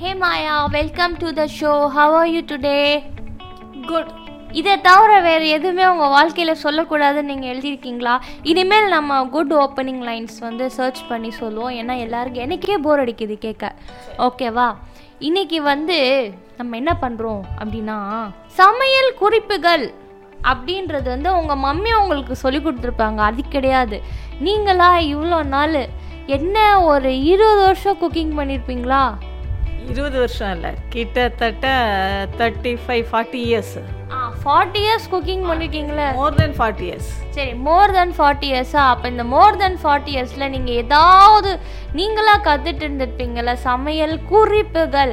Hey Maya, welcome to the show. How are you today? Good இதை தவிர வேறு எதுவுமே உங்கள் வாழ்க்கையில் சொல்லக்கூடாதுன்னு நீங்கள் எழுதியிருக்கீங்களா? இனிமேல் நம்ம குட் ஓப்பனிங் லைன்ஸ் வந்து சர்ச் பண்ணி சொல்லுவோம். ஏன்னா எல்லாருக்கும் எனக்கே போர் அடிக்குது கேட்க. ஓகேவா இன்னைக்கு வந்து நம்ம என்ன பண்ணுறோம் அப்படின்னா சமையல் குறிப்புகள் அப்படின்றது வந்து உங்கள் மம்மி உங்களுக்கு சொல்லி கொடுத்துருப்பாங்க. அது கிடையாது. நீங்களா இவ்வளோ நாள் என்ன ஒரு இருபது வருஷம் குக்கிங் பண்ணியிருப்பீங்களா இருபது வருஷம் இல்லை. கிட்டத்தட்ட thirty five forty years forty years cooking பண்ணிருக்கீங்களே more than forty years சரி மோர் தென் ஃபார்ட்டி இயர்ஸா அப்போ இந்த மோர் தென் ஃபார்ட்டி இயர்ஸில் நீங்கள் ஏதாவது நீங்களாக கற்றுட்டு இருந்திருப்பீங்கள்ல சமையல் குறிப்புகள்.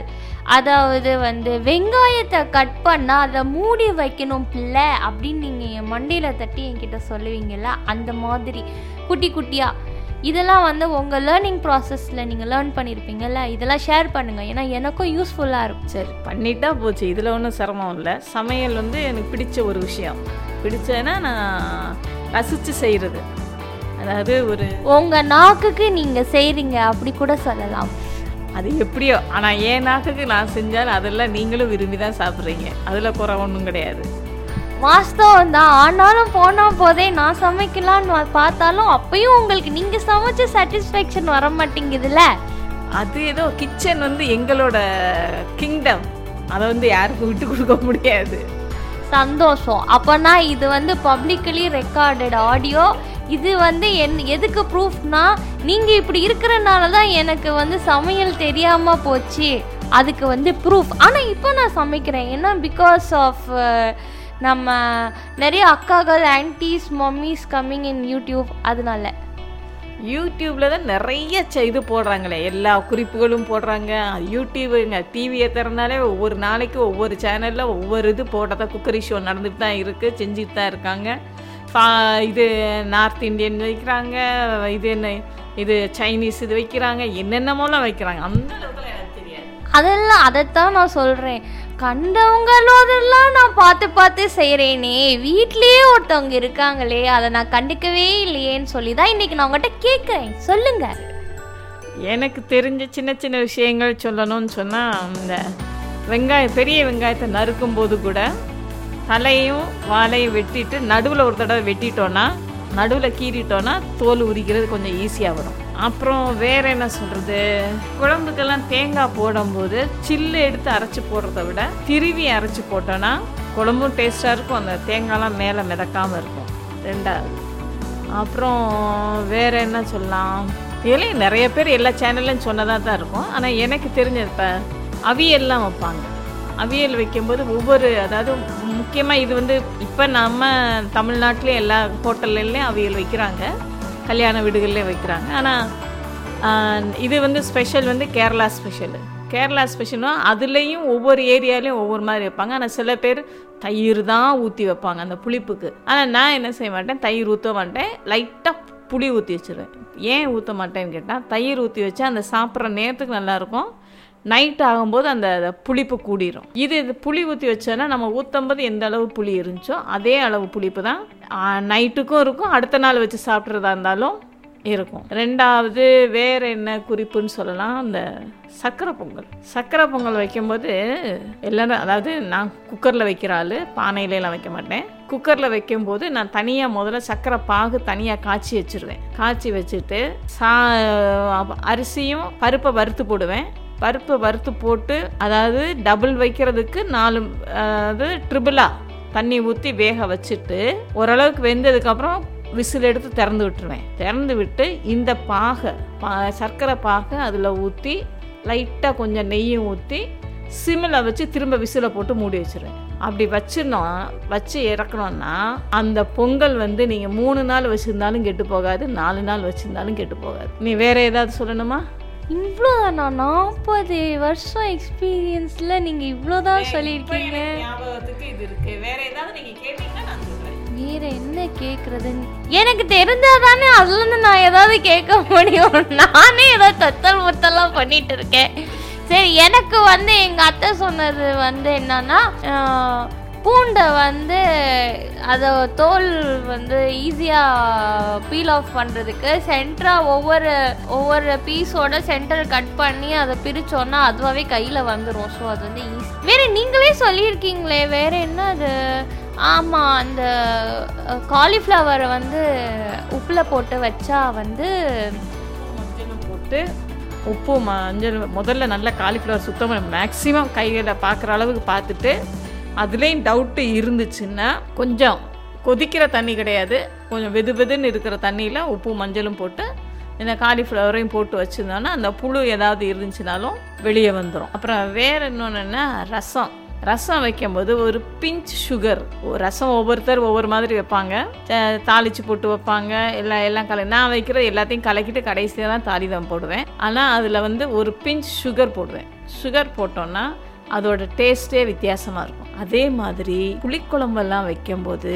அதாவது வந்து வெங்காயத்தை கட் பண்ணால் அதை மூடி வைக்கணும் பிள்ளை அப்படின்னு நீங்கள் என் மண்டையில் தட்டி என்கிட்ட சொல்லுவீங்கள்ல அந்த மாதிரி. குட்டி குட்டியாக இதெல்லாம் வந்து உங்கள் லேர்னிங் ப்ராசஸில் நீங்கள் லேர்ன் பண்ணியிருப்பீங்கல்ல இதெல்லாம் ஷேர் பண்ணுங்கள் ஏன்னா எனக்கும் யூஸ்ஃபுல்லாக இருக்கும். சரி பண்ணிட்டா போச்சு. இதில் ஒன்றும் சிரமம் இல்லை. சமையல் வந்து எனக்கு பிடிச்ச ஒரு விஷயம். பிடிச்சதுன்னா நான் ரசித்து செய்கிறது அதாவது ஒரு உங்கள் நாக்குக்கு நீங்கள் செய்கிறீங்க அப்படி கூட சொல்லலாம். அது எப்படியோ ஆனால் என் நாக்குக்கு நான் செஞ்சாலும் அதெல்லாம் நீங்களும் விரும்பி தான் சாப்பிட்றீங்க. அதில் குறை ஒன்றும் கிடையாது. வாஸ்தவம் தான். ஆனாலும் போனா போதே நான் சமைக்கலான்னு பார்த்தாலும் அப்பயும் உங்களுக்கு நீங்க சமைச்ச சாட்டிஸ்ஃபேக்ஷன் வர மாட்டேங்குதுல்ல அது ஏதோ கிச்சன் வந்து எங்களோட கிங்டம் அதை வந்து யாருக்கும் விட்டு கொடுக்க முடியாது. சந்தோஷம். அப்பனா இது வந்து பப்ளிக்கலி ரெக்கார்டட் ஆடியோ இது வந்து என் எதுக்கு ப்ரூஃப்னா நீங்க இப்படி இருக்கிறனால தான் எனக்கு வந்து சமையல் தெரியாம போச்சு. அதுக்கு வந்து ப்ரூஃப் ஆனா இப்போ நான் சமைக்கிறேன். ஏன்னா பிகாஸ் ஆஃப் நம்ம நிறைய அக்காக்கள் aunties mummies coming in YouTube அதனால. யூடியூப்ல தான் நிறைய இது போடுறாங்களே. எல்லா குறிப்புகளும் போடுறாங்க. யூடியூபுங்க டிவியை திறந்தாலே ஒவ்வொரு நாளைக்கு ஒவ்வொரு சேனலில் ஒவ்வொரு இது போட்டதான் குக்கரி ஷோ நடந்துட்டு தான் இருக்குது செஞ்சுட்டு தான் இருக்காங்க. ஃபா- இது நார்த் இந்தியன் வைக்கிறாங்க. இது என்ன இது சைனீஸ் இது வைக்கிறாங்க. என்னென்னமோலாம் வைக்கிறாங்க. அந்த அளவுக்கு எனக்கு தெரியாது. அதெல்லாம் அதைத்தான் நான் சொல்கிறேன் கண்டவங்களோதெல்லாம் நான் பார்த்து பார்த்து செய்கிறேனே வீட்லேயே ஒருத்தவங்க இருக்காங்களே அதை நான் கண்டுக்கவே இல்லையேன்னு சொல்லி தான் இன்றைக்கி நான் உங்கள்கிட்ட கேட்குறேன் சொல்லுங்க. எனக்கு தெரிஞ்ச சின்ன சின்ன விஷயங்கள் சொல்லணும்னு சொன்னால் இந்த வெங்காயம் பெரிய வெங்காயத்தை நறுக்கும் போது கூட தலையும் வாழையும் வெட்டிட்டு நடுவில் ஒரு தடவை வெட்டிட்டோன்னா நடுவில் கீறிட்டோன்னா தோல் உரிக்கிறது கொஞ்சம் ஈஸியாக வரும். அப்புறம் வேறு என்ன சொல்கிறது குழம்புக்கெல்லாம் தேங்காய் போடும்போது சில்லு எடுத்து அரைச்சி போடுறத விட திருவி அரைச்சி போட்டோன்னா குழம்பும் டேஸ்ட்டாக இருக்கும். அந்த தேங்காய்லாம் மேலே மிதக்காமல் இருக்கும். ரெண்டாவது. அப்புறம் வேறு என்ன சொல்லலாம்? இதுலேயும் நிறைய பேர் எல்லா சேனல்லையும் சொன்னதாக தான் இருக்கும். ஆனால் எனக்கு தெரிஞ்சது இப்போ அவியல்லாம் வைப்பாங்க. அவியல் வைக்கும்போது ஒவ்வொரு அதாவது முக்கியமாக இது வந்து இப்போ நம்ம தமிழ்நாட்டிலே எல்லா ஹோட்டல்லையும் அவியல் வைக்கிறாங்க. கல்யாண வீடுகள்லேயே வைக்கிறாங்க. ஆனால் இது வந்து ஸ்பெஷல் வந்து கேரளா ஸ்பெஷலு கேரளா ஸ்பெஷல்னால் அதுலேயும் ஒவ்வொரு ஏரியாலையும் ஒவ்வொரு மாதிரி வைப்பாங்க. ஆனால் சில பேர் தயிர் தான் ஊற்றி வைப்பாங்க அந்த புளிப்புக்கு. ஆனால் நான் என்ன செய்ய மாட்டேன்? தயிர் ஊற்ற மாட்டேன். லைட்டாக புளி ஊற்றி வச்சுருவேன். ஏன் ஊற்ற மாட்டேன்னு கேட்டால் தயிர் ஊற்றி வச்சா அந்த சாப்பிட்ற நேரத்துக்கு நல்லாயிருக்கும் நைட் ஆகும்போது அந்த புளிப்பு கூடிரும். இது இது புளி ஊற்றி வச்சோன்னா நம்ம ஊற்றும்போது எந்த அளவு புளி இருந்துச்சோ அதே அளவு புளிப்பு தான் நைட்டுக்கும் இருக்கும். அடுத்த நாள் வச்சு சாப்பிட்றதா இருந்தாலும் இருக்கும். ரெண்டாவது வேறு என்ன குறிப்புன்னு சொல்லலாம் அந்த சக்கரை பொங்கல். சக்கரை பொங்கல் வைக்கும்போது எல்லோரும் அதாவது நான் குக்கரில் வைக்கிற ஆள் பானையிலலாம் வைக்க மாட்டேன். குக்கரில் வைக்கும்போது நான் தனியாக முதல்ல சக்கரை பாகு தனியாக காய்ச்சி வச்சிருவேன். காய்ச்சி வச்சுட்டு சா அரிசியும் பருப்பை வறுத்து போடுவேன். பருப்பை வறுத்து போட்டு அதாவது டபுள் வைக்கிறதுக்கு நாலு அதாவது ட்ரிபிளாக தண்ணி ஊற்றி வேக வச்சுட்டு ஓரளவுக்கு வெந்ததுக்கப்புறம் விசில் எடுத்து திறந்து விட்டுருவேன். திறந்து விட்டு இந்த பாகை பா சர்க்கரை பாகை அதில் ஊற்றி லைட்டாக கொஞ்சம் நெய்யும் ஊற்றி சிம்மில் வச்சு திரும்ப விசிலை போட்டு மூடி வச்சிருவேன். அப்படி வச்சிருந்தோம் வச்சு இறக்கணும்னா அந்த பொங்கல் வந்து நீங்கள் மூணு நாள் வச்சுருந்தாலும் கெட்டு போகாது நாலு நாள் வச்சுருந்தாலும் கெட்டு போகாது. நீ வேறு ஏதாவது சொல்லணுமா? இவ்வளோதானா நாற்பது வருஷம் எக்ஸ்பீரியன்ஸில் நீங்கள் இவ்வளோதான் சொல்லியிருக்கீங்க. ஞாபகத்துக்கு இது இருக்கு. வேற ஏதாவது நீங்க கேட்டீங்கன்னா நான் வேற என்ன கேட்குறதுன்னு எனக்கு தெரிஞ்சாதானே அதுலேருந்து நான் ஏதாவது கேட்க முடியும். நானே ஏதோ தத்தல் முத்தல்லாம் பண்ணிட்டு இருக்கேன். சரி எனக்கு வந்து எங்கள் அத்தை சொன்னது வந்து என்னன்னா பூண்டை வந்து அதை தோல் வந்து ஈஸியாக பீல் ஆஃப் பண்ணுறதுக்கு சென்டராக ஒவ்வொரு ஒவ்வொரு பீஸோட சென்டர் கட் பண்ணி அதை பிரித்தோன்னா அதுவாகவே கையில் வந்துடும் ஸோ அது வந்து ஈஸி வேறு நீங்களே சொல்லியிருக்கீங்களே வேறு என்ன அது ஆமாம் அந்த காலிஃப்ளவரை வந்து உப்பில் போட்டு வச்சா வந்து போட்டு உப்பு மஞ்சள் முதல்ல நல்லா காலிஃப்ளவர் சுத்தமாக மேக்ஸிமம் கையில் பார்க்குற அளவுக்கு பார்த்துட்டு அதுலேயும் டவுட்டு இருந்துச்சுன்னா கொஞ்சம் கொதிக்கிற தண்ணி கிடையாது. கொஞ்சம் வெது வெதுன்னு இருக்கிற தண்ணியில் உப்பு மஞ்சளும் போட்டு இந்த காலிஃப்ளவரையும் போட்டு வச்சுருந்தோன்னா அந்த புழு ஏதாவது இருந்துச்சுனாலும் வெளியே வந்துடும் அப்புறம் வேறு இன்னொன்றுன்னா ரசம். ரசம் வைக்கும்போது ஒரு பிஞ்ச் சுகர் ரசம் ஒவ்வொருத்தர் ஒவ்வொரு மாதிரி வைப்பாங்க. தாளித்து தாளிச்சு போட்டு வைப்பாங்க. எல்லாம் எல்லாம் கல நான் வைக்கிற எல்லாத்தையும் கலக்கிட்டு கடைசியாக தான் தாலி தான் போடுவேன். ஆனால் அதில் வந்து ஒரு பிஞ்ச் சுகர் போடுவேன். சுகர் போட்டோன்னா அதோட டேஸ்ட்டே வித்தியாசமாக இருக்கும். அதே மாதிரி புளிக்குழம்பெல்லாம் வைக்கும்போது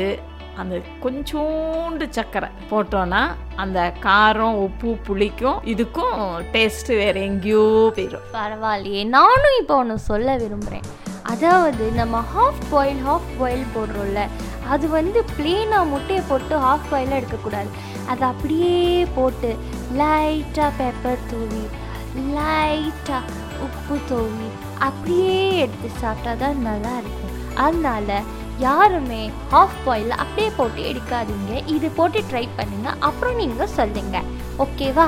அந்த கொஞ்சோண்டு சர்க்கரை போட்டோன்னா அந்த காரம் உப்பு புளிக்கும் இதுக்கும் டேஸ்ட்டு வேறு எங்கேயோ போயிடும் பரவாயில்லையே. நானும் இப்போ ஒன்று சொல்ல விரும்புகிறேன் அதாவது நம்ம ஹாஃப் பாயில் ஹாஃப் பாயில் போடுறோம்ல அது வந்து பிளெயினாக முட்டையை போட்டு ஹாஃப் பாயிலாக எடுக்கக்கூடாது. அதை அப்படியே போட்டு லைட்டாக பெப்பர் தூவி லைட்டாக உப்பு தூவி அப்படியே எடுத்து சாப்பிட்டா தான் நல்லா இருக்கும். அதனால யாருமே ஹாஃப் பாயில் அப்படியே போட்டு எடுக்காதீங்க. இது போட்டு ட்ரை பண்ணுங்க. அப்புறம் நீங்கள் சொல்லுங்க. ஓகேவா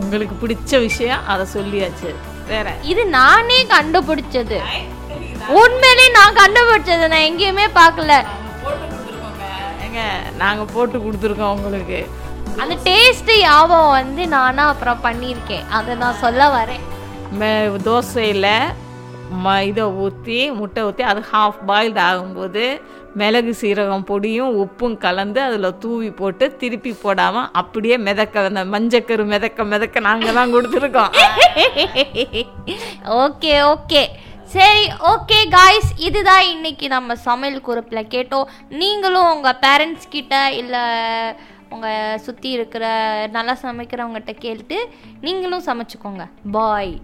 உங்களுக்கு பிடிச்ச விஷயம் அதை சொல்லியாச்சு. வேற. இது நானே கண்டுபிடிச்சது. உண்மையிலே நான் கண்டுபிடிச்சது. நான் எங்கேயுமே பார்க்கல. ஏங்க நாங்கள் போட்டு கொடுத்துருக்கோம் உங்களுக்கு. அந்த டேஸ்ட் யாபம் வந்து நானா அப்புறம் பண்ணியிருக்கேன். அதை நான் சொல்ல வரேன். மே தோசையில் ம இதை ஊற்றி முட்டை ஊற்றி அது ஹாஃப் பாயில்டு ஆகும்போது மிளகு சீரகம் பொடியும் உப்பும் கலந்து அதில் தூவி போட்டு திருப்பி போடாமல் அப்படியே மிதக்க அந்த மஞ்சக்கரு மிதக்க மிதக்க நாங்கள் தான் கொடுத்துருக்கோம். Okay okay. சரி ஓகே காய்ஸ் இதுதான் இன்னைக்கு நம்ம சமையல் குறிப்பில் கேட்டோம். நீங்களும் உங்கள் பேரண்ட்ஸ் கிட்ட இல்லை உங்கள் சுற்றி இருக்கிற நல்லா சமைக்கிறவங்ககிட்ட கேட்டு நீங்களும் சமைச்சுக்கோங்க. பாய்